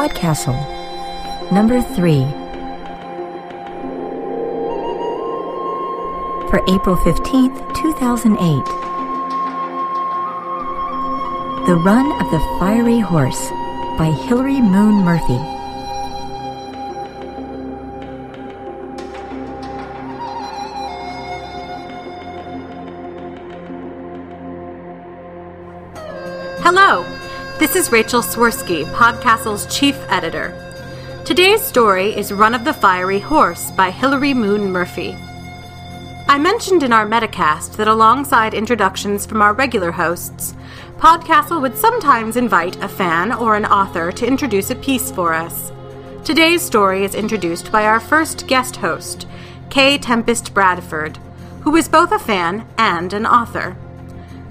Podcastle. Number 3. For April 15th, 2008. The Run of the Fiery Horse by Hilary Moon Murphy. This is Rachel Swirsky, Podcastle's chief editor. Today's story is Run of the Fiery Horse by Hilary Moon Murphy. I mentioned in our Metacast that alongside introductions from our regular hosts, Podcastle would sometimes invite a fan or an author to introduce a piece for us. Today's story is introduced by our first guest host, K. Tempest Bradford, who is both a fan and an author.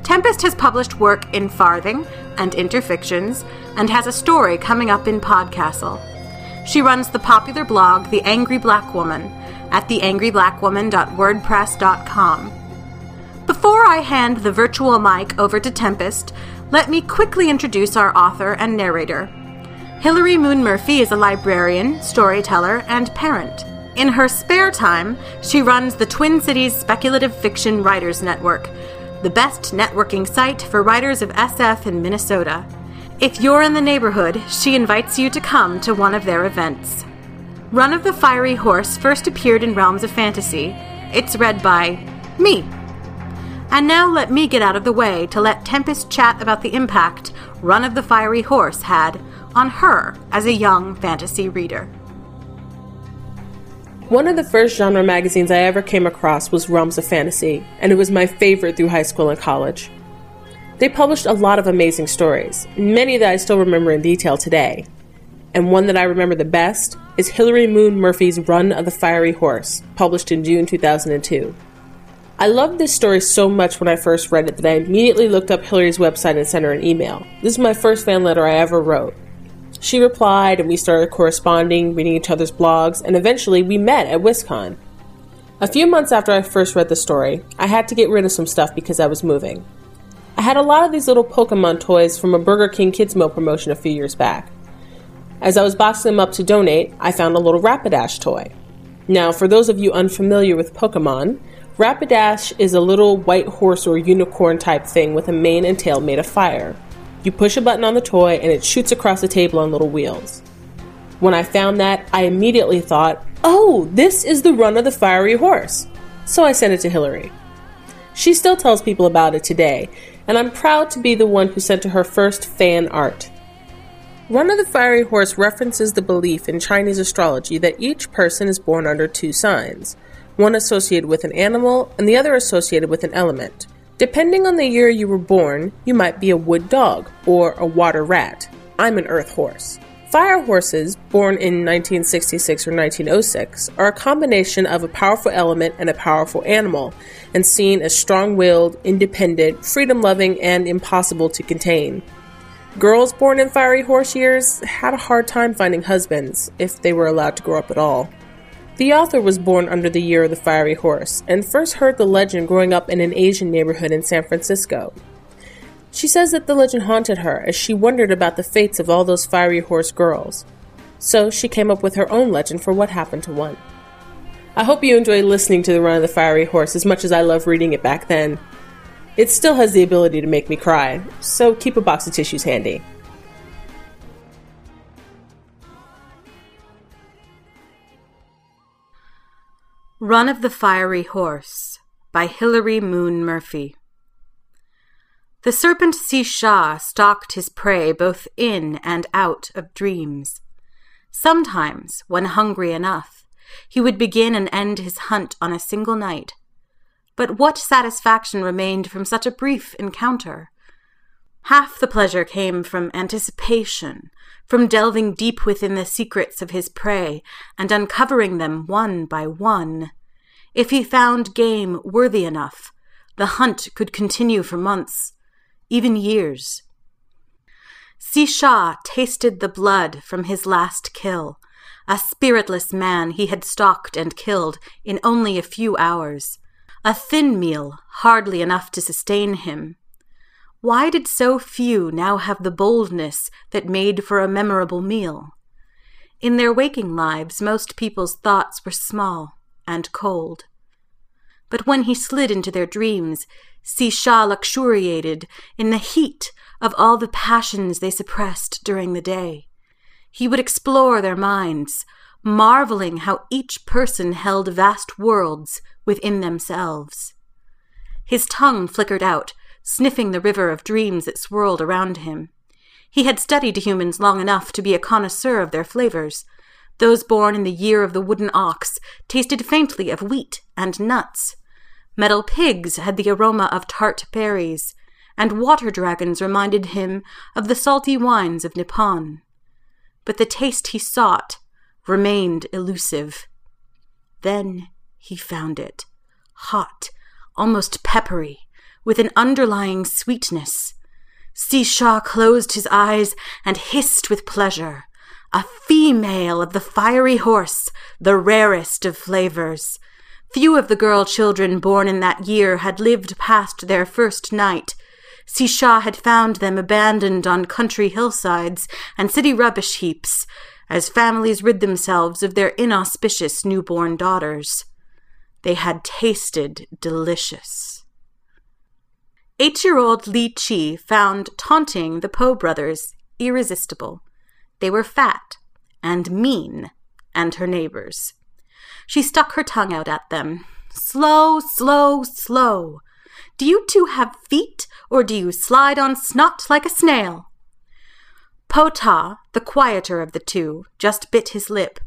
Tempest has published work in Farthing and Interfictions and has a story coming up in Podcastle. She runs the popular blog The Angry Black Woman at theangryblackwoman.wordpress.com. Before I hand the virtual mic over to Tempest, let me quickly introduce our author and narrator. Hilary Moon Murphy is a librarian, storyteller, and parent. In her spare time, she runs the Twin Cities Speculative Fiction Writers Network, the best networking site for writers of SF in Minnesota. If you're in the neighborhood, she invites you to come to one of their events. Run of the Fiery Horse first appeared in Realms of Fantasy. It's read by me. And now let me get out of the way to let Tempest chat about the impact Run of the Fiery Horse had on her as a young fantasy reader. One of the first genre magazines I ever came across was Realms of Fantasy, and it was my favorite through high school and college. They published a lot of amazing stories, many that I still remember in detail today. And one that I remember the best is Hilary Moon Murphy's Run of the Fiery Horse, published in June 2002. I loved this story so much when I first read it that I immediately looked up Hilary's website and sent her an email. This is my first fan letter I ever wrote. She replied, and we started corresponding, reading each other's blogs, and eventually we met at WisCon. A few months after I first read the story, I had to get rid of some stuff because I was moving. I had a lot of these little Pokemon toys from a Burger King Kids Meal promotion a few years back. As I was boxing them up to donate, I found a little Rapidash toy. Now, for those of you unfamiliar with Pokemon, Rapidash is a little white horse or unicorn type thing with a mane and tail made of fire. You push a button on the toy and it shoots across the table on little wheels. When I found that, I immediately thought, oh, this is the run of the fiery horse. So I sent it to Hilary. She still tells people about it today, and I'm proud to be the one who sent to her first fan art. Run of the Fiery Horse references the belief in Chinese astrology that each person is born under two signs, one associated with an animal and the other associated with an element. Depending on the year you were born, you might be a wood dog or a water rat. I'm an earth horse. Fire horses, born in 1966 or 1906, are a combination of a powerful element and a powerful animal, and seen as strong willed, independent, freedom loving, and impossible to contain. Girls born in fiery horse years had a hard time finding husbands, if they were allowed to grow up at all. The author was born under the year of the fiery horse and first heard the legend growing up in an Asian neighborhood in San Francisco. She says that the legend haunted her as she wondered about the fates of all those fiery horse girls. So she came up with her own legend for what happened to one. I hope you enjoy listening to The Run of the Fiery Horse as much as I loved reading it back then. It still has the ability to make me cry, so keep a box of tissues handy. Run of the Fiery Horse by Hilary Moon Murphy. The serpent Sisha stalked his prey both in and out of dreams. Sometimes, when hungry enough, he would begin and end his hunt on a single night. But what satisfaction remained from such a brief encounter? Half the pleasure came from anticipation, from delving deep within the secrets of his prey and uncovering them one by one. If he found game worthy enough, the hunt could continue for months, even years. Si Sisha tasted the blood from his last kill, a spiritless man he had stalked and killed in only a few hours, a thin meal hardly enough to sustain him. Why did so few now have the boldness that made for a memorable meal? In their waking lives, most people's thoughts were small and cold. But when he slid into their dreams, Sisha luxuriated in the heat of all the passions they suppressed during the day. He would explore their minds, marveling how each person held vast worlds within themselves. His tongue flickered out, sniffing the river of dreams that swirled around him. He had studied humans long enough to be a connoisseur of their flavors. Those born in the year of the wooden ox tasted faintly of wheat and nuts. Metal pigs had the aroma of tart berries, and water dragons reminded him of the salty wines of Nippon. But the taste he sought remained elusive. Then he found it, hot, almost peppery, with an underlying sweetness. Sisha closed his eyes and hissed with pleasure. A female of the fiery horse, the rarest of flavors. Few of the girl children born in that year had lived past their first night. Sisha had found them abandoned on country hillsides and city rubbish heaps, as families rid themselves of their inauspicious newborn daughters. They had tasted delicious. Eight year old Li Chi found taunting the Po brothers irresistible. They were fat and mean, and her neighbors. She stuck her tongue out at them. Slow, slow, slow. Do you two have feet, or do you slide on snot like a snail? Po Ta, the quieter of the two, just bit his lip,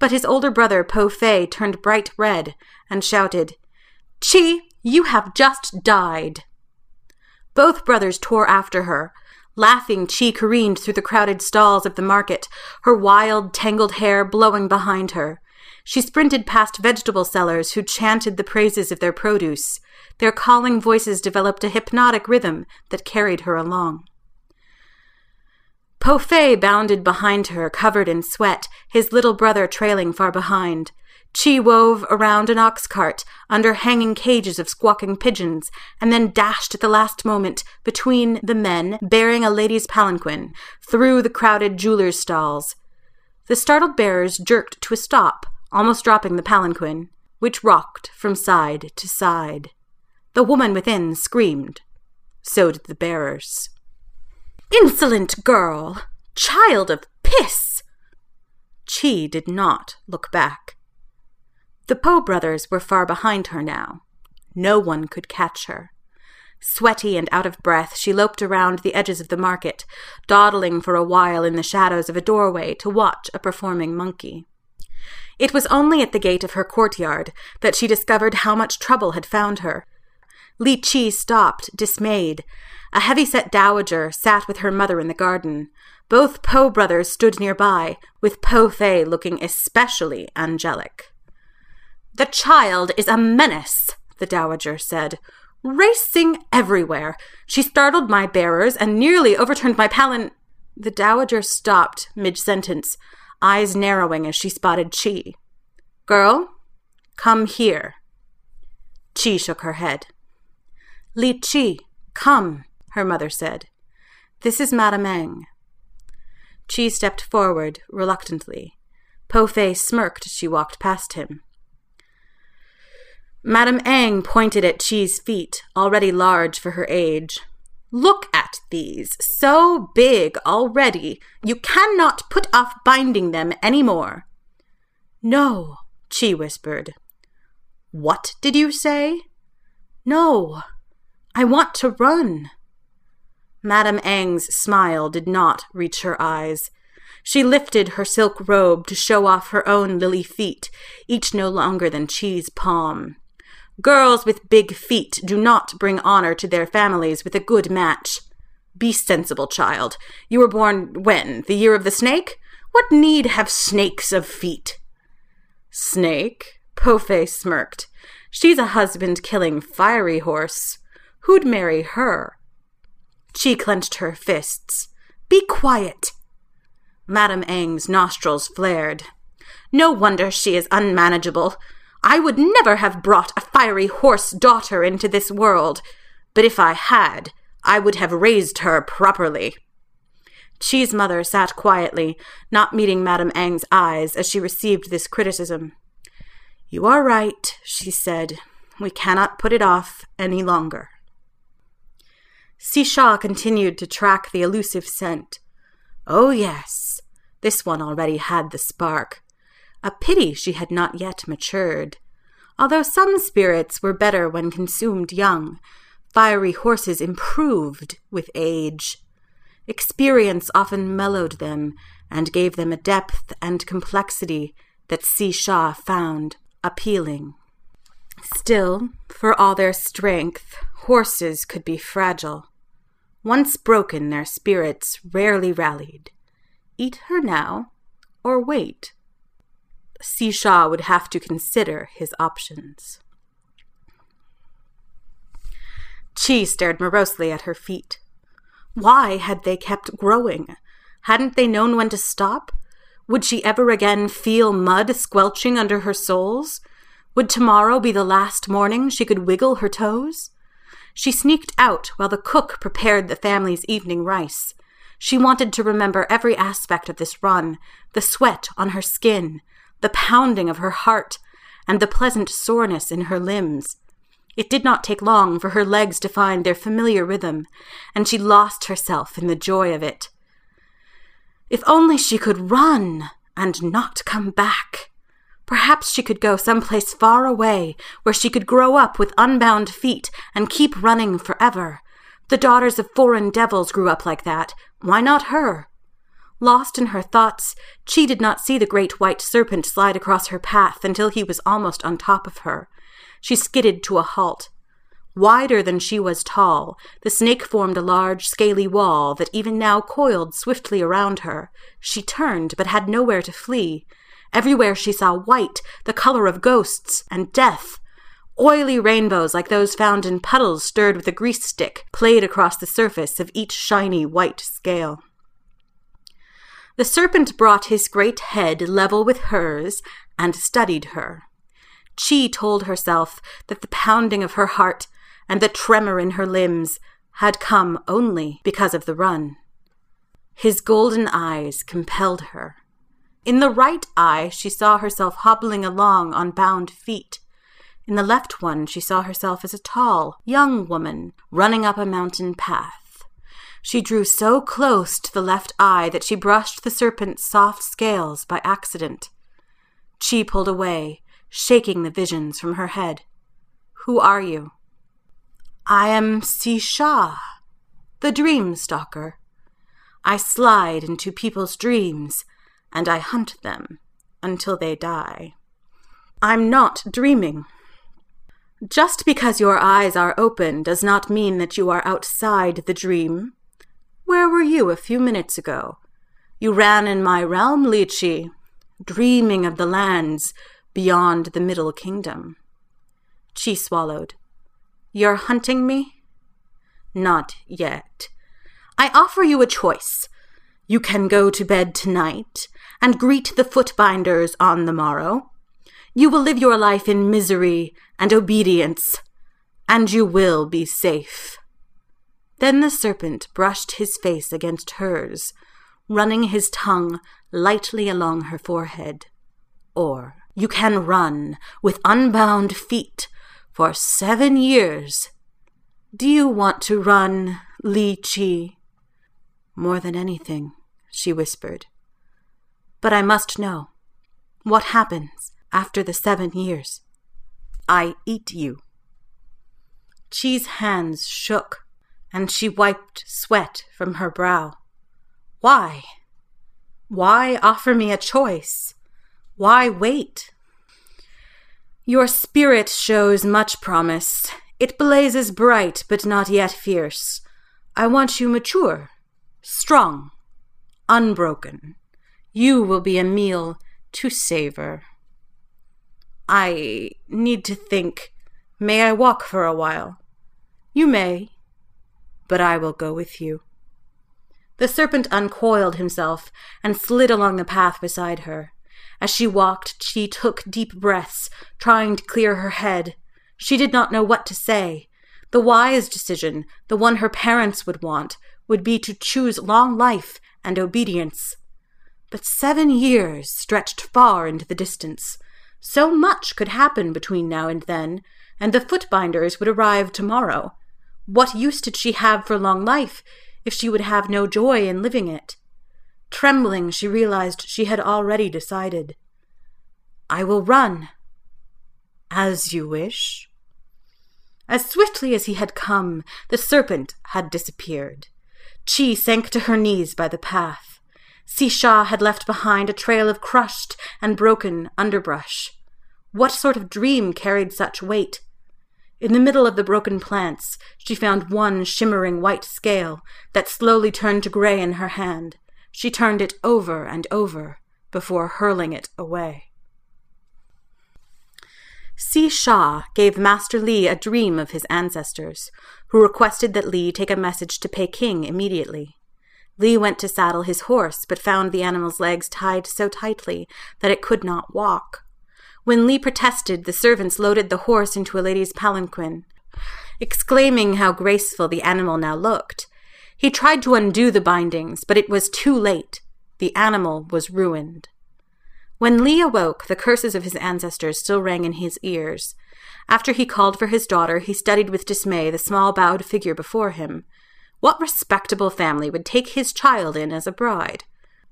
but his older brother Po Fei turned bright red and shouted, Chi, you have just died. Both brothers tore after her. Laughing, Chi careened through the crowded stalls of the market, her wild, tangled hair blowing behind her. She sprinted past vegetable sellers who chanted the praises of their produce. Their calling voices developed a hypnotic rhythm that carried her along. Po Fei bounded behind her, covered in sweat, his little brother trailing far behind. Chi wove around an ox cart under hanging cages of squawking pigeons, and then dashed at the last moment between the men bearing a lady's palanquin through the crowded jewelers' stalls. The startled bearers jerked to a stop, almost dropping the palanquin, which rocked from side to side. The woman within screamed. So did the bearers. Insolent girl! Child of piss! Chi did not look back. The Po brothers were far behind her now. No one could catch her. Sweaty and out of breath, she loped around the edges of the market, dawdling for a while in the shadows of a doorway to watch a performing monkey. It was only at the gate of her courtyard that she discovered how much trouble had found her. Li Chi stopped, dismayed, a heavy-set dowager sat with her mother in the garden. Both Po brothers stood nearby, with Po Fei looking especially angelic. The child is a menace, the dowager said. Racing everywhere. She startled my bearers and nearly overturned my palan. The dowager stopped mid sentence, eyes narrowing as she spotted Chi. Girl, come here. Chi shook her head. Li Chi, come her mother said. This is Madame Eng. Chi stepped forward reluctantly. Po Fei smirked as she walked past him. Madame Eng pointed at Chi's feet, already large for her age. Look at these, so big already. You cannot put off binding them any more. No, Chi whispered. What did you say? No, I want to run. Madame Eng's smile did not reach her eyes. She lifted her silk robe to show off her own lily feet, each no longer than Chi's palm. Girls with big feet do not bring honor to their families with a good match. Be sensible, child. You were born when? The year of the snake? What need have snakes of feet? Snake? Po Fei smirked. She's a husband killing fiery horse. Who'd marry her? She clenched her fists. Be quiet! Madame Eng's nostrils flared. No wonder she is unmanageable. I would never have brought a fiery horse daughter into this world, but if I had, I would have raised her properly. Chi's mother sat quietly, not meeting Madame Eng's eyes as she received this criticism. You are right, she said. We cannot put it off any longer. Xi continued to track the elusive scent. Oh, yes, this one already had the spark. A pity she had not yet matured. Although some spirits were better when consumed young, fiery horses improved with age. Experience often mellowed them and gave them a depth and complexity that Si Sha found appealing. Still, for all their strength, horses could be fragile. Once broken, their spirits rarely rallied. Eat her now, or wait. Si Sha would have to consider his options. Chi stared morosely at her feet. Why had they kept growing? Hadn't they known when to stop? Would she ever again feel mud squelching under her soles? Would tomorrow be the last morning she could wiggle her toes? She sneaked out while the cook prepared the family's evening rice. She wanted to remember every aspect of this run the sweat on her skin, the pounding of her heart, and the pleasant soreness in her limbs. It did not take long for her legs to find their familiar rhythm, and she lost herself in the joy of it. If only she could run and not come back. Perhaps she could go someplace far away where she could grow up with unbound feet and keep running forever. The daughters of foreign devils grew up like that. Why not her? Lost in her thoughts, Chi did not see the great white serpent slide across her path until he was almost on top of her. She skidded to a halt. Wider than she was tall, the snake formed a large, scaly wall that even now coiled swiftly around her. She turned, but had nowhere to flee. Everywhere she saw white, the color of ghosts, and death. Oily rainbows like those found in puddles stirred with a grease stick played across the surface of each shiny white scale. The serpent brought his great head level with hers and studied her. Chi told herself that the pounding of her heart and the tremor in her limbs had come only because of the run. His golden eyes compelled her. In the right eye, she saw herself hobbling along on bound feet. In the left one, she saw herself as a tall, young woman running up a mountain path. She drew so close to the left eye that she brushed the serpent's soft scales by accident. Chi pulled away, shaking the visions from her head. Who are you? I am Si Sha, the dream stalker. I slide into people's dreams, and I hunt them until they die. I'm not dreaming. Just because your eyes are open does not mean that you are outside the dream. Where were you a few minutes ago? You ran in my realm, Li Chi, dreaming of the lands beyond the Middle Kingdom. She swallowed. You're hunting me? Not yet. I offer you a choice. You can go to bed tonight and greet the footbinders on the morrow. You will live your life in misery and obedience, and you will be safe. Then the serpent brushed his face against hers, running his tongue lightly along her forehead. Or you can run with unbound feet for seven years. Do you want to run, Li Chi? More than anything, she whispered. But I must know. What happens after the seven years? I eat you. Chi's hands shook, and she wiped sweat from her brow. Why? Why offer me a choice? Why wait? Your spirit shows much promise. It blazes bright, but not yet fierce. I want you mature, strong, unbroken. You will be a meal to savor. I need to think. May I walk for a while? You may, but I will go with you. The serpent uncoiled himself and slid along the path beside her. As she walked, she took deep breaths, trying to clear her head. She did not know what to say. The wise decision, the one her parents would want, would be to choose long life and obedience. But seven years stretched far into the distance. So much could happen between now and then, and the footbinders would arrive tomorrow. What use did she have for long life if she would have no joy in living it? Trembling, she realized she had already decided. I will run. As you wish. As swiftly as he had come, the serpent had disappeared. Chi sank to her knees by the path. Sisha had left behind a trail of crushed and broken underbrush. What sort of dream carried such weight? In the middle of the broken plants, she found one shimmering white scale that slowly turned to gray in her hand. She turned it over and over before hurling it away. Si Sha gave Master Li a dream of his ancestors, who requested that Li take a message to Peking immediately. Li went to saddle his horse, but found the animal's legs tied so tightly that it could not walk. When Li protested, the servants loaded the horse into a lady's palanquin, exclaiming how graceful the animal now looked. He tried to undo the bindings, but it was too late. The animal was ruined. When Li awoke, the curses of his ancestors still rang in his ears. After he called for his daughter, he studied with dismay the small bowed figure before him. What respectable family would take his child in as a bride?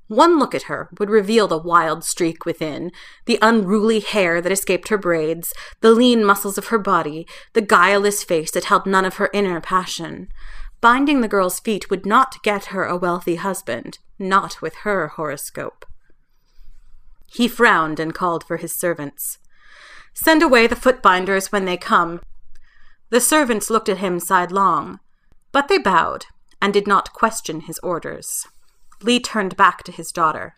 One look at her would reveal the wild streak within, the unruly hair that escaped her braids, the lean muscles of her body, the guileless face that held none of her inner passion. Binding the girl's feet would not get her a wealthy husband, not with her horoscope. He frowned and called for his servants. Send away the footbinders when they come. The servants looked at him sidelong, but they bowed and did not question his orders. Li turned back to his daughter.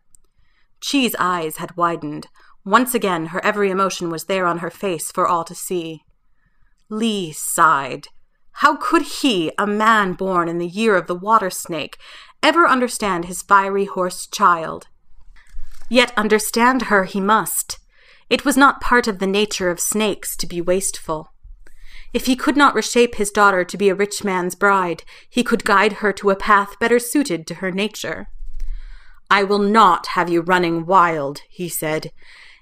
Chi's eyes had widened. Once again, her every emotion was there on her face for all to see. Li sighed. How could he, a man born in the year of the water snake, ever understand his fiery horse child? Yet understand her he must. It was not part of the nature of snakes to be wasteful. If he could not reshape his daughter to be a rich man's bride, he could guide her to a path better suited to her nature. I will not have you running wild, he said.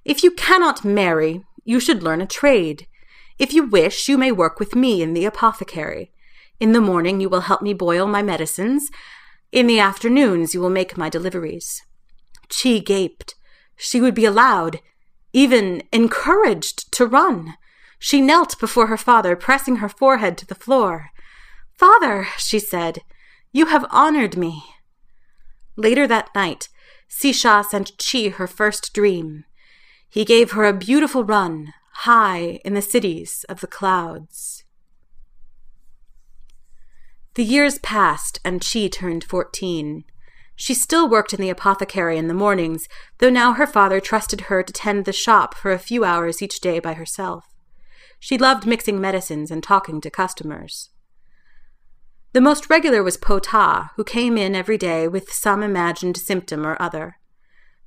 If you cannot marry, you should learn a trade. If you wish, you may work with me in the apothecary. In the morning, you will help me boil my medicines. In the afternoons, you will make my deliveries. Chi gaped. She would be allowed, even encouraged, to run. She knelt before her father, pressing her forehead to the floor. Father, she said, you have honored me. Later that night, Sisha sent Chi her first dream. He gave her a beautiful run, high in the cities of the clouds. The years passed, and Chi turned fourteen. She still worked in the apothecary in the mornings, though now her father trusted her to tend the shop for a few hours each day by herself. She loved mixing medicines and talking to customers. The most regular was Po Ta, who came in every day with some imagined symptom or other.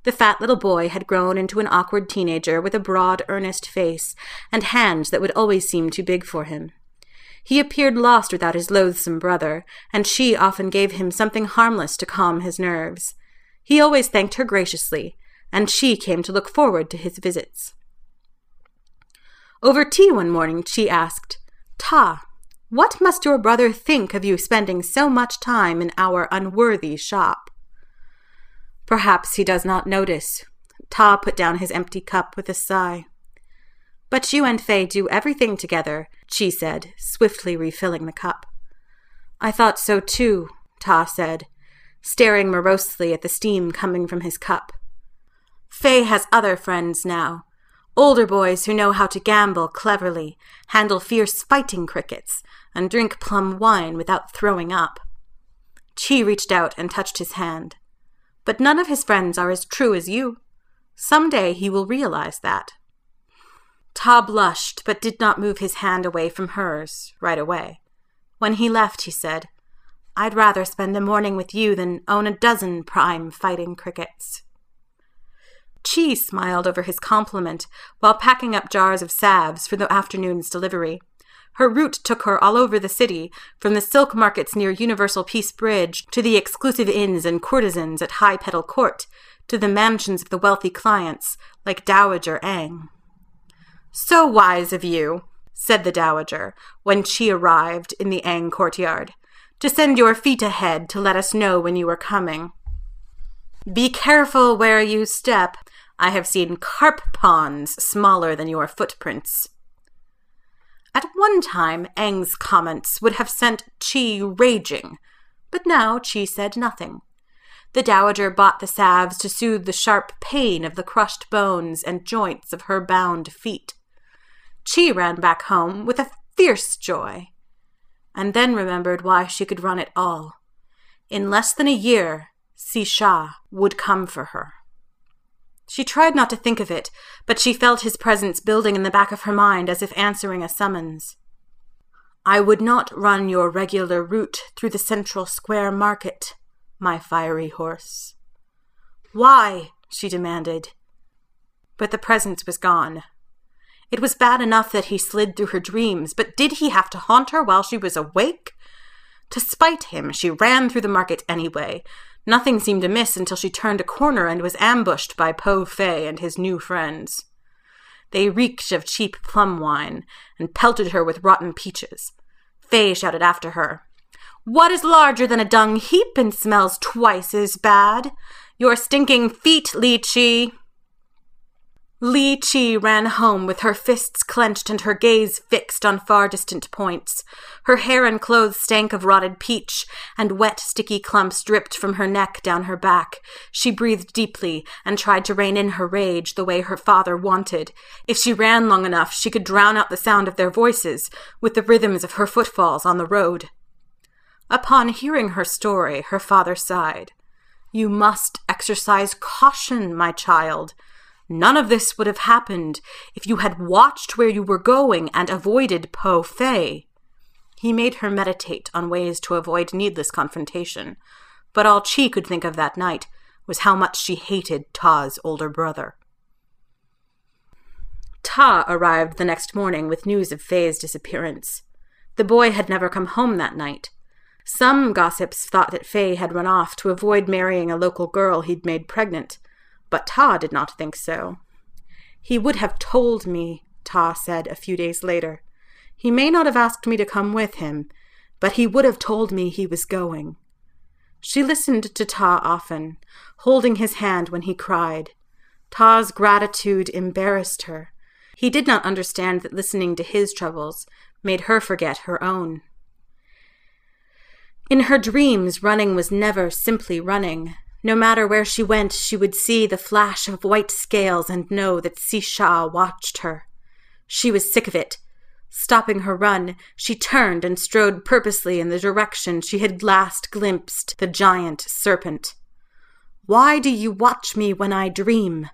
The fat little boy had grown into an awkward teenager with a broad, earnest face and hands that would always seem too big for him. He appeared lost without his loathsome brother, and she often gave him something harmless to calm his nerves. He always thanked her graciously, and she came to look forward to his visits. Over tea one morning, she asked, Ta, what must your brother think of you spending so much time in our unworthy shop? Perhaps he does not notice. Ta put down his empty cup with a sigh. But you and Fei do everything together, Chi said, swiftly refilling the cup. I thought so too, Ta said, staring morosely at the steam coming from his cup. Fei has other friends now. Older boys who know how to gamble cleverly, handle fierce fighting crickets, and drink plum wine without throwing up. Chi reached out and touched his hand. But none of his friends are as true as you. Some day he will realize that. Ta blushed, but did not move his hand away from hers right away. When he left, he said, I'd rather spend a morning with you than own a dozen prime fighting crickets. Chi smiled over his compliment while packing up jars of salves for the afternoon's delivery. Her route took her all over the city, from the silk markets near Universal Peace Bridge to the exclusive inns and courtesans at High Petal Court, to the mansions of the wealthy clients, like Dowager Ang. So wise of you, said the Dowager, when she arrived in the Ang courtyard, to send your feet ahead to let us know when you were coming. Be careful where you step. I have seen carp ponds smaller than your footprints. At one time, Ang's comments would have sent Chi raging, but now Chi said nothing. The dowager bought the salves to soothe the sharp pain of the crushed bones and joints of her bound feet. Chi ran back home with a fierce joy, and then remembered why she could run at all. In less than a year, Sisha would come for her. She tried not to think of it, but she felt his presence building in the back of her mind as if answering a summons. I would not run your regular route through the central square market, my fiery horse. Why? she demanded. But the presence was gone. It was bad enough that he slid through her dreams, but did he have to haunt her while she was awake? To spite him, she ran through the market anyway. Nothing seemed amiss until she turned a corner and was ambushed by Po Fei and his new friends. They reeked of cheap plum wine and pelted her with rotten peaches. Fei shouted after her, what is larger than a dung heap and smells twice as bad? Your stinking feet, Li Chi. Li Chi ran home with her fists clenched and her gaze fixed on far distant points. Her hair and clothes stank of rotted peach, and wet, sticky clumps dripped from her neck down her back. She breathed deeply and tried to rein in her rage the way her father wanted. If she ran long enough, she could drown out the sound of their voices with the rhythms of her footfalls on the road. Upon hearing her story, her father sighed. You must exercise caution, my child. None of this would have happened if you had watched where you were going and avoided Po Fei. He made her meditate on ways to avoid needless confrontation, but all Chi could think of that night was how much she hated Ta's older brother. Ta arrived the next morning with news of Fei's disappearance. The boy had never come home that night. Some gossips thought that Fei had run off to avoid marrying a local girl he'd made pregnant, but Ta did not think so. He would have told me, Ta said a few days later. He may not have asked me to come with him, but he would have told me he was going. She listened to Ta often, holding his hand when he cried. Ta's gratitude embarrassed her. He did not understand that listening to his troubles made her forget her own. In her dreams, running was never simply running. No matter where she went, she would see the flash of white scales and know that Sisha watched her. She was sick of it. Stopping her run, she turned and strode purposely in the direction she had last glimpsed the giant serpent. Why do you watch me when I dream?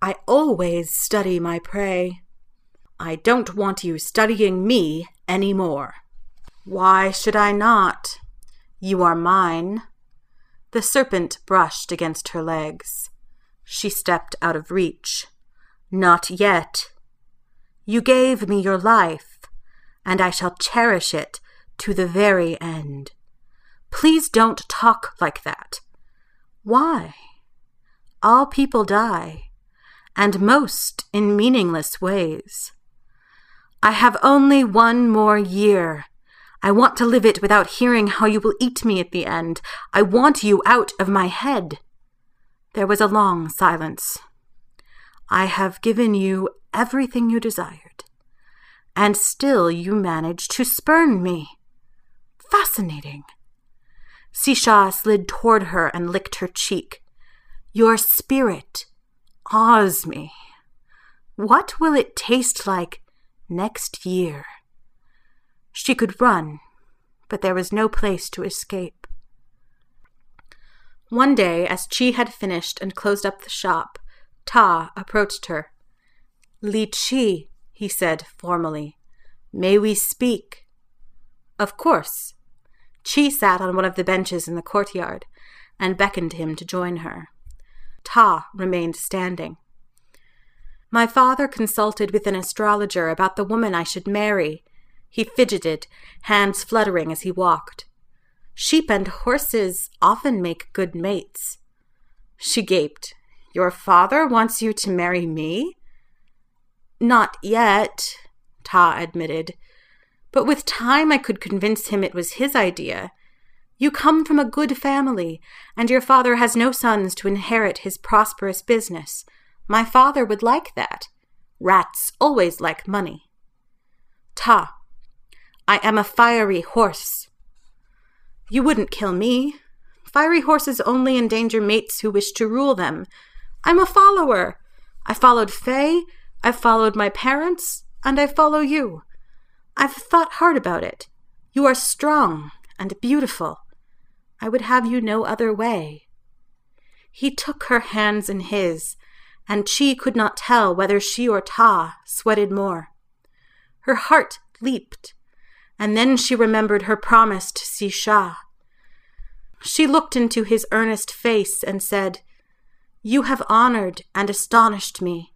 I always study my prey. I don't want you studying me any more. Why should I not? You are mine. The serpent brushed against her legs. She stepped out of reach. Not yet. You gave me your life, and I shall cherish it to the very end. Please don't talk like that. Why? All people die, and most in meaningless ways. I have only one more year I want to live it without hearing how you will eat me at the end. I want you out of my head. There was a long silence. I have given you everything you desired, and still you manage to spurn me. Fascinating. Sisha slid toward her and licked her cheek. Your spirit awes me. What will it taste like next year? She could run, but there was no place to escape. One day, as Chi had finished and closed up the shop, Ta approached her. Li Chi, he said formally, may we speak? Of course. Chi sat on one of the benches in the courtyard and beckoned him to join her. Ta remained standing. My father consulted with an astrologer about the woman I should marry He fidgeted, hands fluttering as he walked. Sheep and horses often make good mates. She gaped. Your father wants you to marry me? Not yet, Ta admitted. But with time I could convince him it was his idea. You come from a good family, and your father has no sons to inherit his prosperous business. My father would like that. Rats always like money. Ta, I am a fiery horse. You wouldn't kill me. Fiery horses only endanger mates who wish to rule them. I'm a follower. I followed Fei, I followed my parents, and I follow you. I've thought hard about it. You are strong and beautiful. I would have you no other way. He took her hands in his, and she could not tell whether she or Ta sweated more. Her heart leaped, and then she remembered her promise to Sisha. She looked into his earnest face and said, You have honored and astonished me.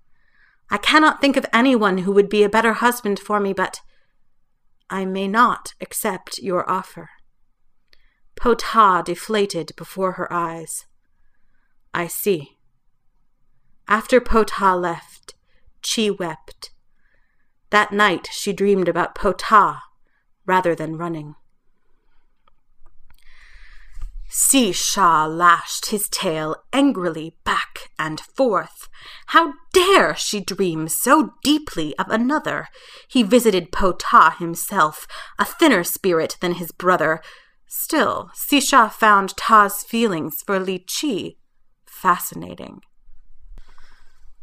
I cannot think of anyone who would be a better husband for me, but I may not accept your offer. Po Ta deflated before her eyes. I see. After Po Ta left, Chi wept. That night she dreamed about Po Ta rather than running. Sisha lashed his tail angrily back and forth. How dare she dream so deeply of another? He visited Po Ta himself, a thinner spirit than his brother. Still, Sisha found Ta's feelings for Li Chi fascinating.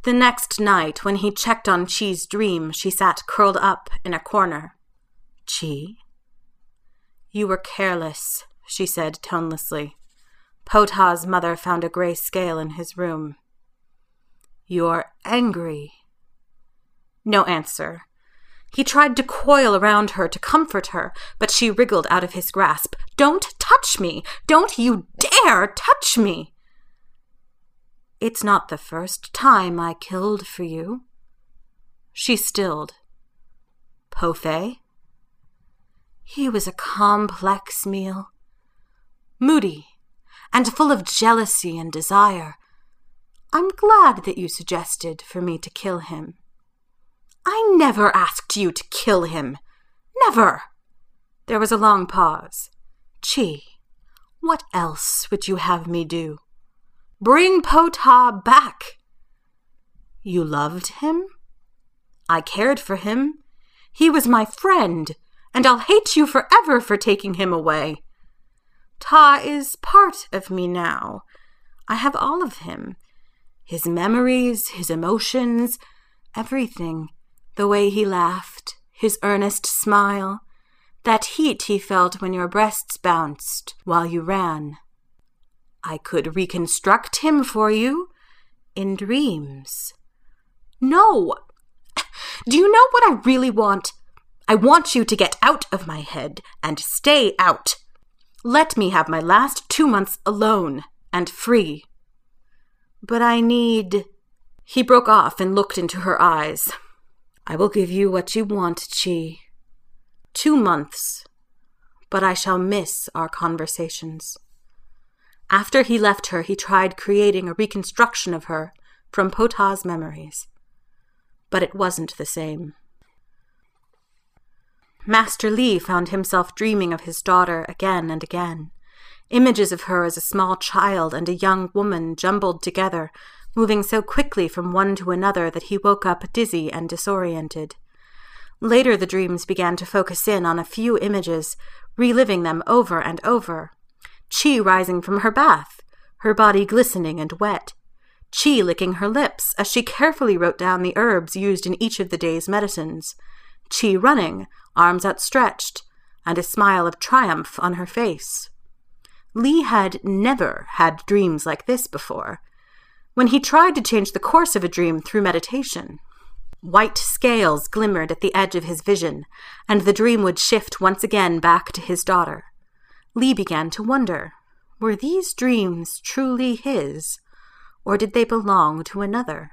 The next night, when he checked on Chi's dream, she sat curled up in a corner. Chi? You were careless, she said tonelessly. Po Ta's mother found a gray scale in his room. You're angry. No answer. He tried to coil around her to comfort her, but she wriggled out of his grasp. Don't touch me! Don't you dare touch me! It's not the first time I killed for you. She stilled. Po He was a complex meal moody, and full of jealousy and desire. I'm glad that you suggested for me to kill him. I never asked you to kill him. Never. There was a long pause. Chi, what else would you have me do? Bring Po Ta back. You loved him? I cared for him. He was my friend, and I'll hate you forever for taking him away. Ta is part of me now. I have all of him his memories, his emotions, everything. The way he laughed, his earnest smile, that heat he felt when your breasts bounced while you ran. I could reconstruct him for you in dreams. No! Do you know what I really want? I want you to get out of my head and stay out. Let me have my last two months alone and free. But I need. He broke off and looked into her eyes. I will give you what you want, Chi. Two months. But I shall miss our conversations. After he left her, he tried creating a reconstruction of her from Po Ta's memories. But it wasn't the same. Master Li found himself dreaming of his daughter again and again. Images of her as a small child and a young woman jumbled together, moving so quickly from one to another that he woke up dizzy and disoriented. Later, the dreams began to focus in on a few images, reliving them over and over. Chi rising from her bath, her body glistening and wet. Chi licking her lips as she carefully wrote down the herbs used in each of the day's medicines. Chi running, arms outstretched, and a smile of triumph on her face. Li had never had dreams like this before. When he tried to change the course of a dream through meditation, white scales glimmered at the edge of his vision, and the dream would shift once again back to his daughter. Li began to wonder were these dreams truly his, or did they belong to another?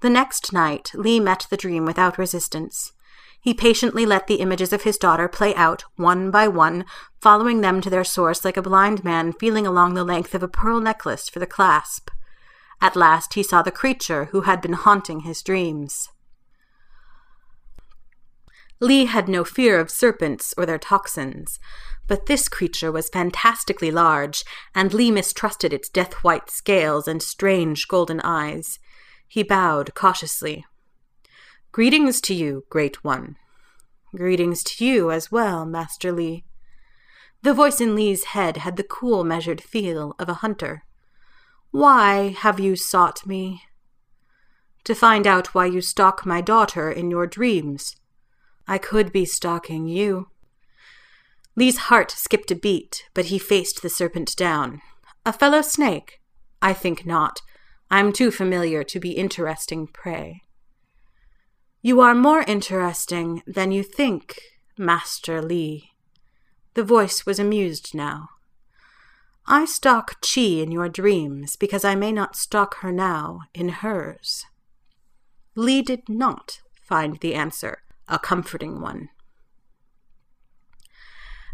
The next night, Li met the dream without resistance. He patiently let the images of his daughter play out, one by one, following them to their source like a blind man feeling along the length of a pearl necklace for the clasp. At last he saw the creature who had been haunting his dreams. Li had no fear of serpents or their toxins, but this creature was fantastically large, and Li mistrusted its death white scales and strange golden eyes. He bowed cautiously. Greetings to you, Great One. Greetings to you as well, Master Li. The voice in Li's head had the cool, measured feel of a hunter. Why have you sought me? To find out why you stalk my daughter in your dreams. I could be stalking you. Li's heart skipped a beat, but he faced the serpent down. A fellow snake? I think not. I'm too familiar to be interesting prey. You are more interesting than you think, Master Li. The voice was amused now. I stalk Chi in your dreams because I may not stalk her now in hers. Li did not find the answer a comforting one.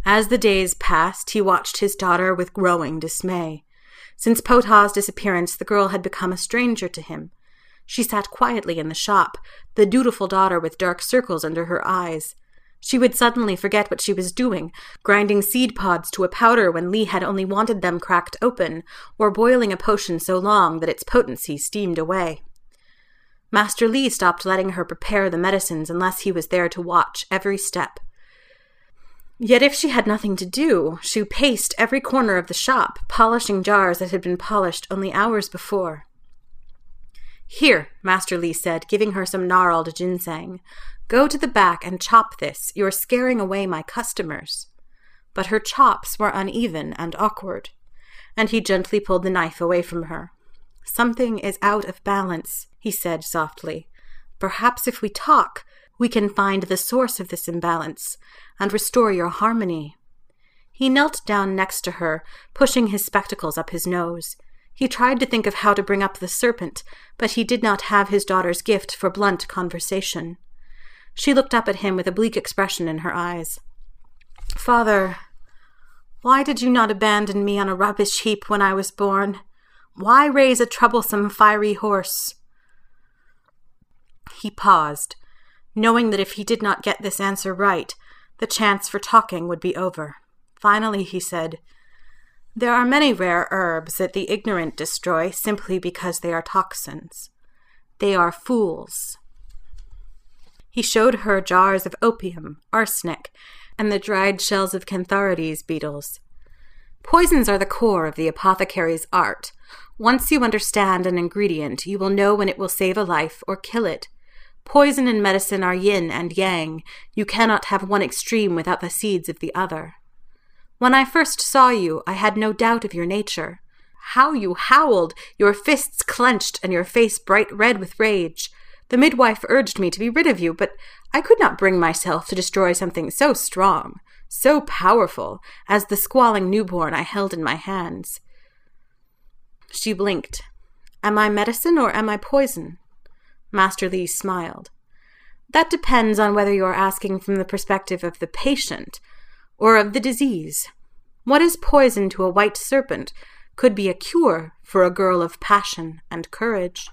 As the days passed, he watched his daughter with growing dismay. Since Potah's disappearance, the girl had become a stranger to him. She sat quietly in the shop, the dutiful daughter with dark circles under her eyes. She would suddenly forget what she was doing, grinding seed pods to a powder when Li had only wanted them cracked open, or boiling a potion so long that its potency steamed away. Master Li stopped letting her prepare the medicines unless he was there to watch every step. Yet if she had nothing to do, she paced every corner of the shop, polishing jars that had been polished only hours before. Here, Master Li said, giving her some gnarled ginseng. Go to the back and chop this. You are scaring away my customers. But her chops were uneven and awkward, and he gently pulled the knife away from her. Something is out of balance, he said softly. Perhaps if we talk, we can find the source of this imbalance and restore your harmony. He knelt down next to her, pushing his spectacles up his nose. He tried to think of how to bring up the serpent, but he did not have his daughter's gift for blunt conversation. She looked up at him with a bleak expression in her eyes. Father, why did you not abandon me on a rubbish heap when I was born? Why raise a troublesome fiery horse? He paused, knowing that if he did not get this answer right, the chance for talking would be over. Finally, he said, there are many rare herbs that the ignorant destroy simply because they are toxins. They are fools. He showed her jars of opium, arsenic, and the dried shells of cantharides beetles. Poisons are the core of the apothecary's art. Once you understand an ingredient, you will know when it will save a life or kill it. Poison and medicine are yin and yang. You cannot have one extreme without the seeds of the other. When I first saw you, I had no doubt of your nature. How you howled, your fists clenched, and your face bright red with rage. The midwife urged me to be rid of you, but I could not bring myself to destroy something so strong, so powerful, as the squalling newborn I held in my hands. She blinked. Am I medicine or am I poison? Master Li smiled. That depends on whether you are asking from the perspective of the patient or of the disease. What is poison to a white serpent could be a cure for a girl of passion and courage.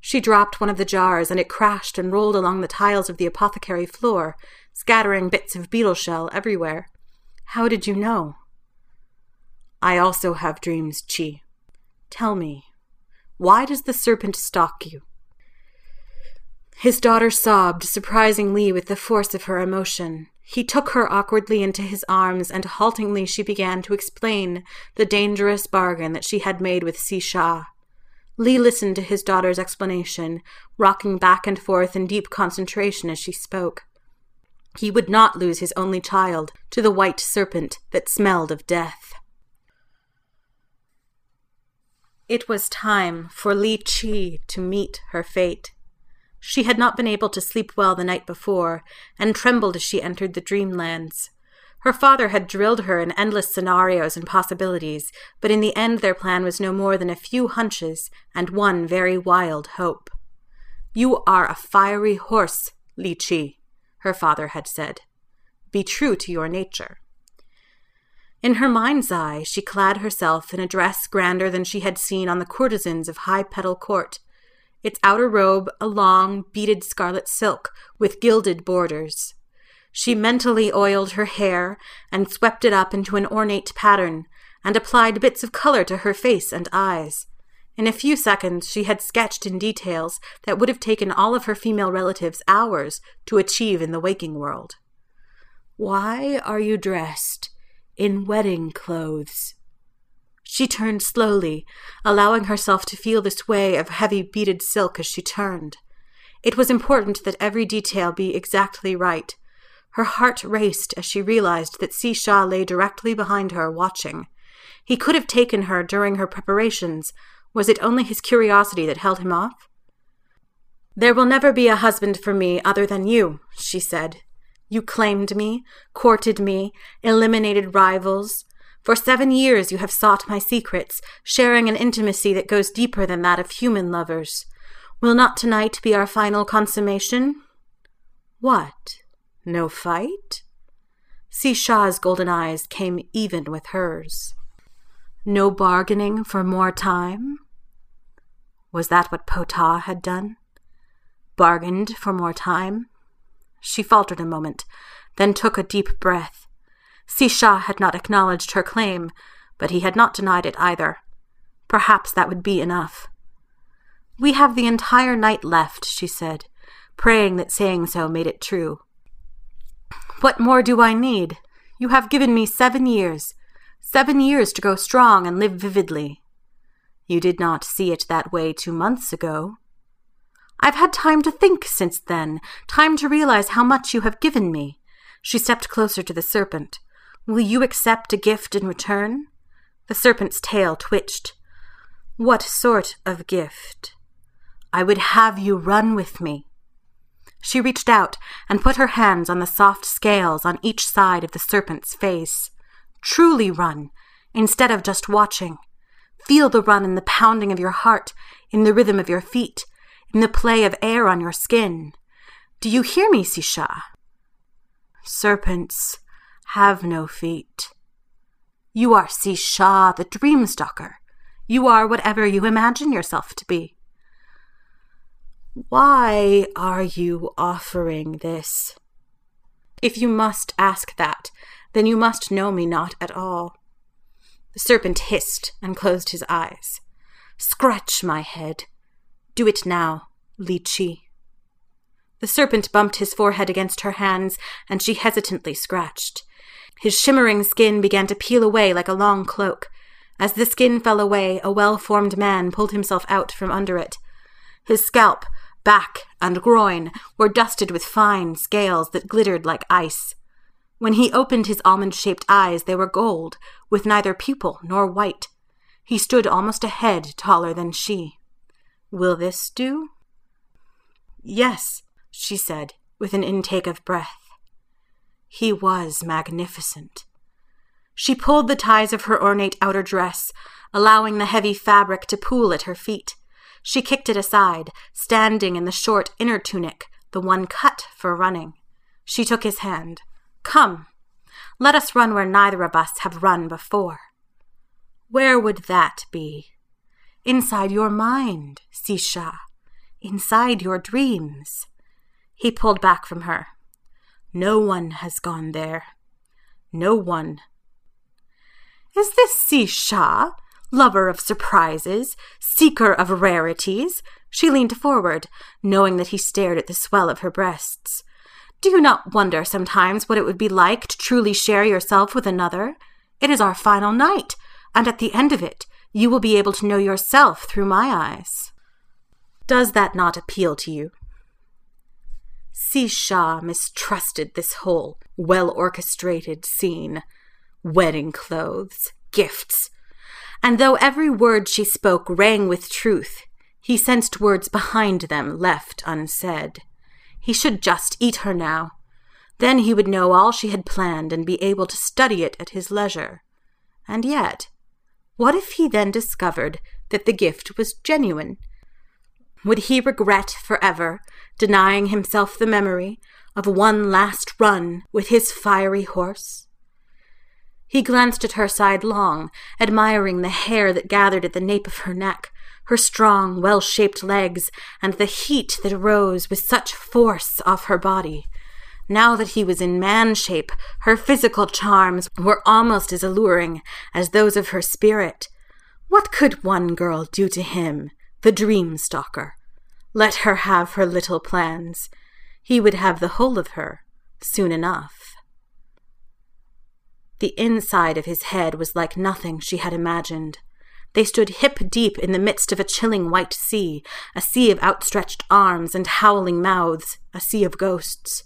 She dropped one of the jars, and it crashed and rolled along the tiles of the apothecary floor, scattering bits of beetle shell everywhere. How did you know? I also have dreams, Chi. Tell me, why does the serpent stalk you? His daughter sobbed, surprising Li with the force of her emotion. He took her awkwardly into his arms, and haltingly she began to explain the dangerous bargain that she had made with Si Sha. Li listened to his daughter's explanation, rocking back and forth in deep concentration as she spoke. He would not lose his only child to the white serpent that smelled of death. It was time for Li Chi to meet her fate. She had not been able to sleep well the night before, and trembled as she entered the dreamlands. Her father had drilled her in endless scenarios and possibilities, but in the end their plan was no more than a few hunches and one very wild hope. You are a fiery horse, Li Chi, her father had said. Be true to your nature. In her mind's eye, she clad herself in a dress grander than she had seen on the courtesans of High Petal Court, its outer robe a long, beaded scarlet silk with gilded borders. She mentally oiled her hair and swept it up into an ornate pattern, and applied bits of color to her face and eyes. In a few seconds, she had sketched in details that would have taken all of her female relatives hours to achieve in the waking world. Why are you dressed in wedding clothes? She turned slowly, allowing herself to feel the sway of heavy beaded silk as she turned. It was important that every detail be exactly right. Her heart raced as she realized that Sisha lay directly behind her, watching. He could have taken her during her preparations. Was it only his curiosity that held him off? There will never be a husband for me other than you, she said. You claimed me, courted me, eliminated rivals, for seven years you have sought my secrets, sharing an intimacy that goes deeper than that of human lovers. Will not tonight be our final consummation? What? No fight? Sisha's golden eyes came even with hers. No bargaining for more time? Was that what Po Ta had done? Bargained for more time? She faltered a moment, then took a deep breath. Sisha had not acknowledged her claim, but he had not denied it either. Perhaps that would be enough. We have the entire night left, she said, praying that saying so made it true. What more do I need? You have given me seven years. Seven years to grow strong and live vividly. You did not see it that way two months ago. I've had time to think since then, time to realize how much you have given me. She stepped closer to the serpent. Will you accept a gift in return? The serpent's tail twitched. What sort of gift? I would have you run with me. She reached out and put her hands on the soft scales on each side of the serpent's face. Truly run, instead of just watching. Feel the run in the pounding of your heart, in the rhythm of your feet, in the play of air on your skin. Do you hear me, Sisha? Serpents, have no feet. You are Sisha, the dream stalker. You are whatever you imagine yourself to be. Why are you offering this? If you must ask that, then you must know me not at all. The serpent hissed and closed his eyes. Scratch my head. Do it now, Li Chi. The serpent bumped his forehead against her hands, and she hesitantly scratched. His shimmering skin began to peel away like a long cloak. As the skin fell away, a well formed man pulled himself out from under it. His scalp, back, and groin were dusted with fine scales that glittered like ice. When he opened his almond shaped eyes, they were gold, with neither pupil nor white. He stood almost a head taller than she. Will this do? Yes, she said, with an intake of breath. He was magnificent. She pulled the ties of her ornate outer dress, allowing the heavy fabric to pool at her feet. She kicked it aside, standing in the short inner tunic, the one cut for running. She took his hand. Come, let us run where neither of us have run before. Where would that be? Inside your mind, Sisha. Inside your dreams. He pulled back from her. No one has gone there. No one. Is this Sisha, lover of surprises, seeker of rarities? She leaned forward, knowing that he stared at the swell of her breasts. Do you not wonder sometimes what it would be like to truly share yourself with another? It is our final night, and at the end of it, you will be able to know yourself through my eyes. Does that not appeal to you? Sisha mistrusted this whole well orchestrated scene. Wedding clothes, gifts. And though every word she spoke rang with truth, he sensed words behind them left unsaid. He should just eat her now. Then he would know all she had planned and be able to study it at his leisure. And yet, what if he then discovered that the gift was genuine? Would he regret forever denying himself the memory of one last run with his fiery horse? He glanced at her sidelong, admiring the hair that gathered at the nape of her neck, her strong, well shaped legs, and the heat that rose with such force off her body. Now that he was in man shape, her physical charms were almost as alluring as those of her spirit. What could one girl do to him, the dream stalker? Let her have her little plans. He would have the whole of her soon enough. The inside of his head was like nothing she had imagined. They stood hip deep in the midst of a chilling white sea, a sea of outstretched arms and howling mouths, a sea of ghosts.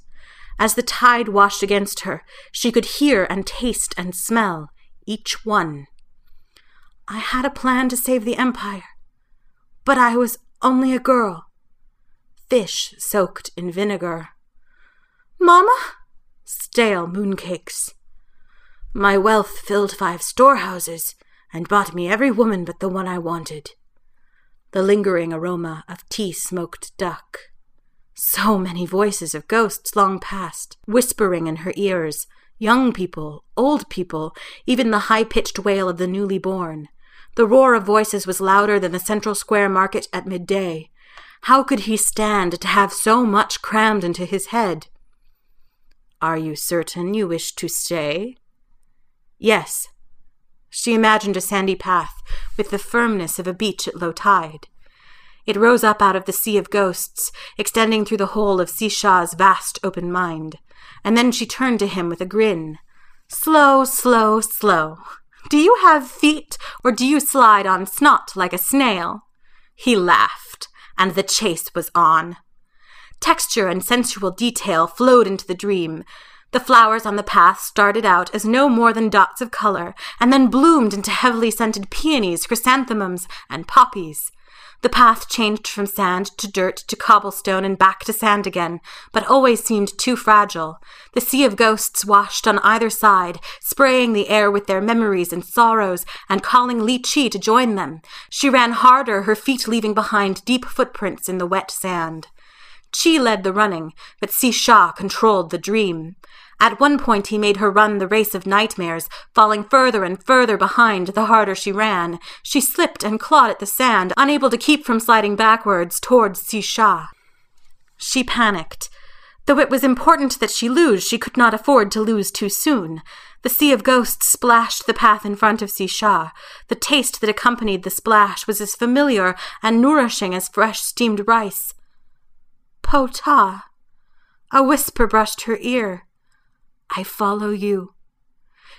As the tide washed against her, she could hear and taste and smell each one. I had a plan to save the Empire, but I was only a girl. Fish soaked in vinegar. Mamma? Stale mooncakes. My wealth filled five storehouses and bought me every woman but the one I wanted. The lingering aroma of tea smoked duck. So many voices of ghosts long past, whispering in her ears, young people, old people, even the high pitched wail of the newly born. The roar of voices was louder than the central square market at midday. How could he stand to have so much crammed into his head? Are you certain you wish to stay? Yes. She imagined a sandy path with the firmness of a beach at low tide. It rose up out of the sea of ghosts, extending through the whole of Sisha's vast open mind. And then she turned to him with a grin. Slow, slow, slow. Do you have feet, or do you slide on snot like a snail? He laughed, and the chase was on. Texture and sensual detail flowed into the dream, the flowers on the path started out as no more than dots of color, and then bloomed into heavily scented peonies, chrysanthemums, and poppies. The path changed from sand to dirt to cobblestone and back to sand again, but always seemed too fragile. The sea of ghosts washed on either side, spraying the air with their memories and sorrows, and calling Li Chi to join them. She ran harder, her feet leaving behind deep footprints in the wet sand. Chi led the running, but Sisha controlled the dream. At one point, he made her run the race of nightmares, falling further and further behind the harder she ran. She slipped and clawed at the sand, unable to keep from sliding backwards towards Sisha. She panicked. Though it was important that she lose, she could not afford to lose too soon. The sea of ghosts splashed the path in front of Sisha. The taste that accompanied the splash was as familiar and nourishing as fresh steamed rice. Pota. A whisper brushed her ear. I follow you.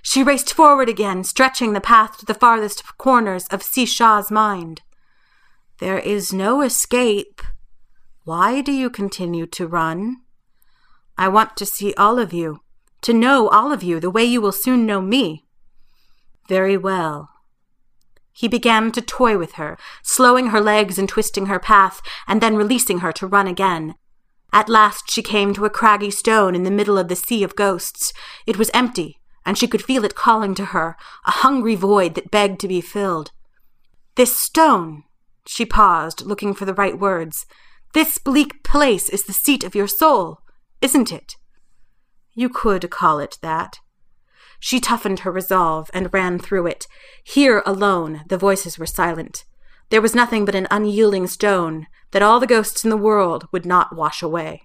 She raced forward again, stretching the path to the farthest corners of Sisha's mind. There is no escape. Why do you continue to run? I want to see all of you, to know all of you the way you will soon know me. Very well. He began to toy with her, slowing her legs and twisting her path, and then releasing her to run again. At last she came to a craggy stone in the middle of the sea of ghosts. It was empty, and she could feel it calling to her, a hungry void that begged to be filled. This stone, she paused, looking for the right words. This bleak place is the seat of your soul, isn't it? You could call it that. She toughened her resolve and ran through it. Here alone the voices were silent. There was nothing but an unyielding stone that all the ghosts in the world would not wash away.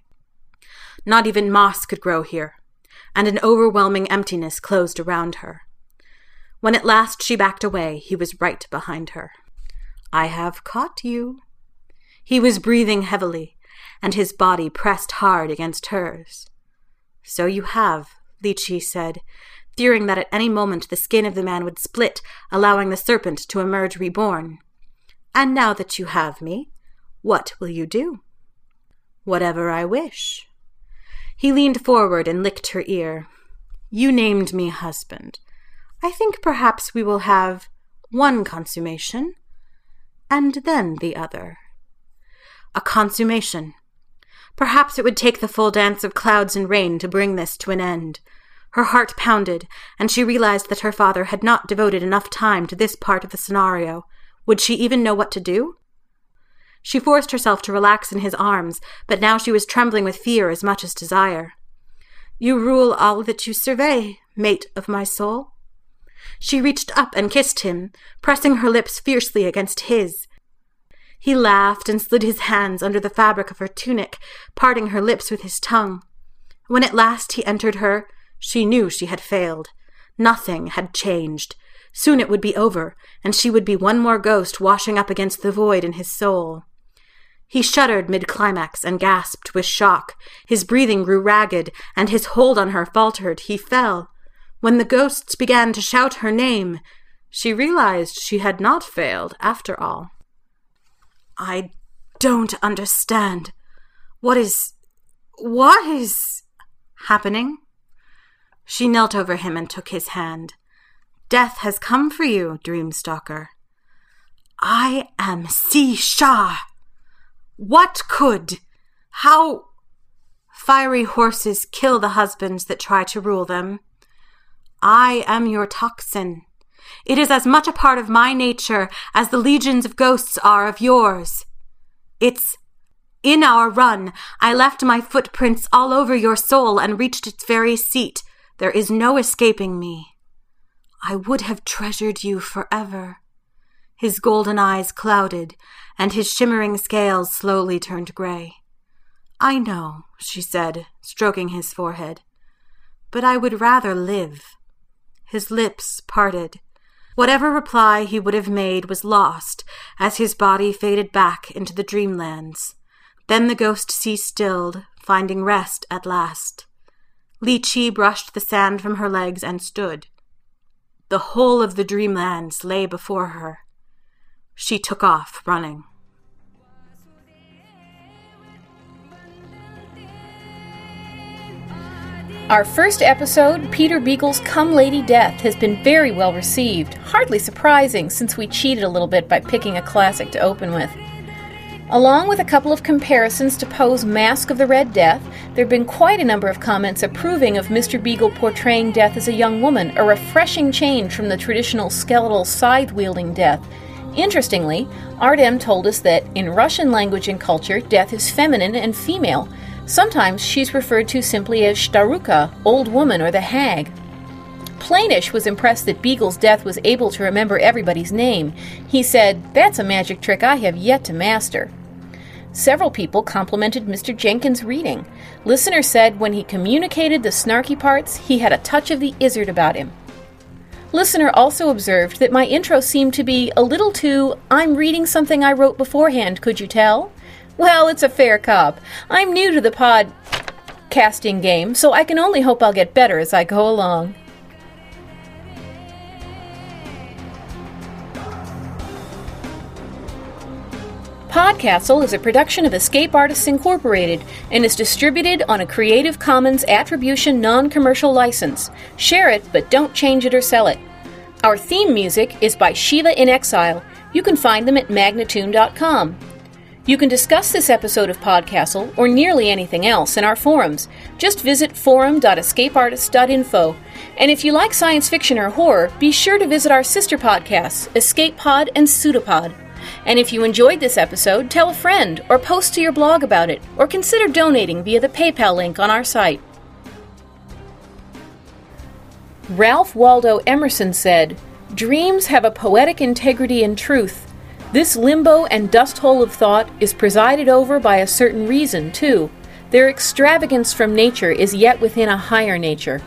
Not even moss could grow here, and an overwhelming emptiness closed around her. When at last she backed away, he was right behind her. I have caught you. He was breathing heavily, and his body pressed hard against hers. So you have, Li Chi said, fearing that at any moment the skin of the man would split, allowing the serpent to emerge reborn. And now that you have me, what will you do? Whatever I wish. He leaned forward and licked her ear. You named me husband. I think perhaps we will have one consummation, and then the other. A consummation. Perhaps it would take the full dance of clouds and rain to bring this to an end. Her heart pounded, and she realized that her father had not devoted enough time to this part of the scenario, would she even know what to do? She forced herself to relax in his arms, but now she was trembling with fear as much as desire. You rule all that you survey, mate of my soul. She reached up and kissed him, pressing her lips fiercely against his. He laughed and slid his hands under the fabric of her tunic, parting her lips with his tongue. When at last he entered her, she knew she had failed. Nothing had changed. Soon it would be over, and she would be one more ghost washing up against the void in his soul. He shuddered mid climax and gasped with shock. His breathing grew ragged, and his hold on her faltered. He fell. When the ghosts began to shout her name, she realized she had not failed after all. I don't understand. What is. What is. happening? She knelt over him and took his hand. Death has come for you, Dreamstalker. I am Sisha. What could, how fiery horses kill the husbands that try to rule them? I am your toxin. It is as much a part of my nature as the legions of ghosts are of yours. It's in our run. I left my footprints all over your soul and reached its very seat. There is no escaping me. I would have treasured you forever. His golden eyes clouded, and his shimmering scales slowly turned gray. I know, she said, stroking his forehead, but I would rather live. His lips parted. Whatever reply he would have made was lost as his body faded back into the dreamlands. Then the ghost sea stilled, finding rest at last. Li Chi brushed the sand from her legs and stood. The whole of the dreamlands lay before her. She took off, running. Our first episode, Peter Beagle's Come Lady Death, has been very well received. Hardly surprising since we cheated a little bit by picking a classic to open with. Along with a couple of comparisons to Poe's Mask of the Red Death, there have been quite a number of comments approving of Mr. Beagle portraying death as a young woman, a refreshing change from the traditional skeletal scythe wielding death. Interestingly, Art M told us that in Russian language and culture, death is feminine and female. Sometimes she's referred to simply as Starukha, old woman, or the hag. Plainish was impressed that Beagle's death was able to remember everybody's name. He said, That's a magic trick I have yet to master. Several people complimented Mr. Jenkins' reading. Listener said when he communicated the snarky parts, he had a touch of the izzard about him. Listener also observed that my intro seemed to be a little too, I'm reading something I wrote beforehand, could you tell? Well, it's a fair cop. I'm new to the pod casting game, so I can only hope I'll get better as I go along. Podcastle is a production of Escape Artists Incorporated and is distributed on a Creative Commons Attribution Non Commercial license. Share it, but don't change it or sell it. Our theme music is by Shiva in Exile. You can find them at magnatune.com. You can discuss this episode of Podcastle or nearly anything else in our forums. Just visit forum.escapeartist.info. And if you like science fiction or horror, be sure to visit our sister podcasts, Escape Pod and Pseudopod. And if you enjoyed this episode, tell a friend, or post to your blog about it, or consider donating via the PayPal link on our site. Ralph Waldo Emerson said, Dreams have a poetic integrity and truth. This limbo and dust hole of thought is presided over by a certain reason, too. Their extravagance from nature is yet within a higher nature.